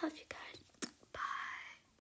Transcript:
할아버지가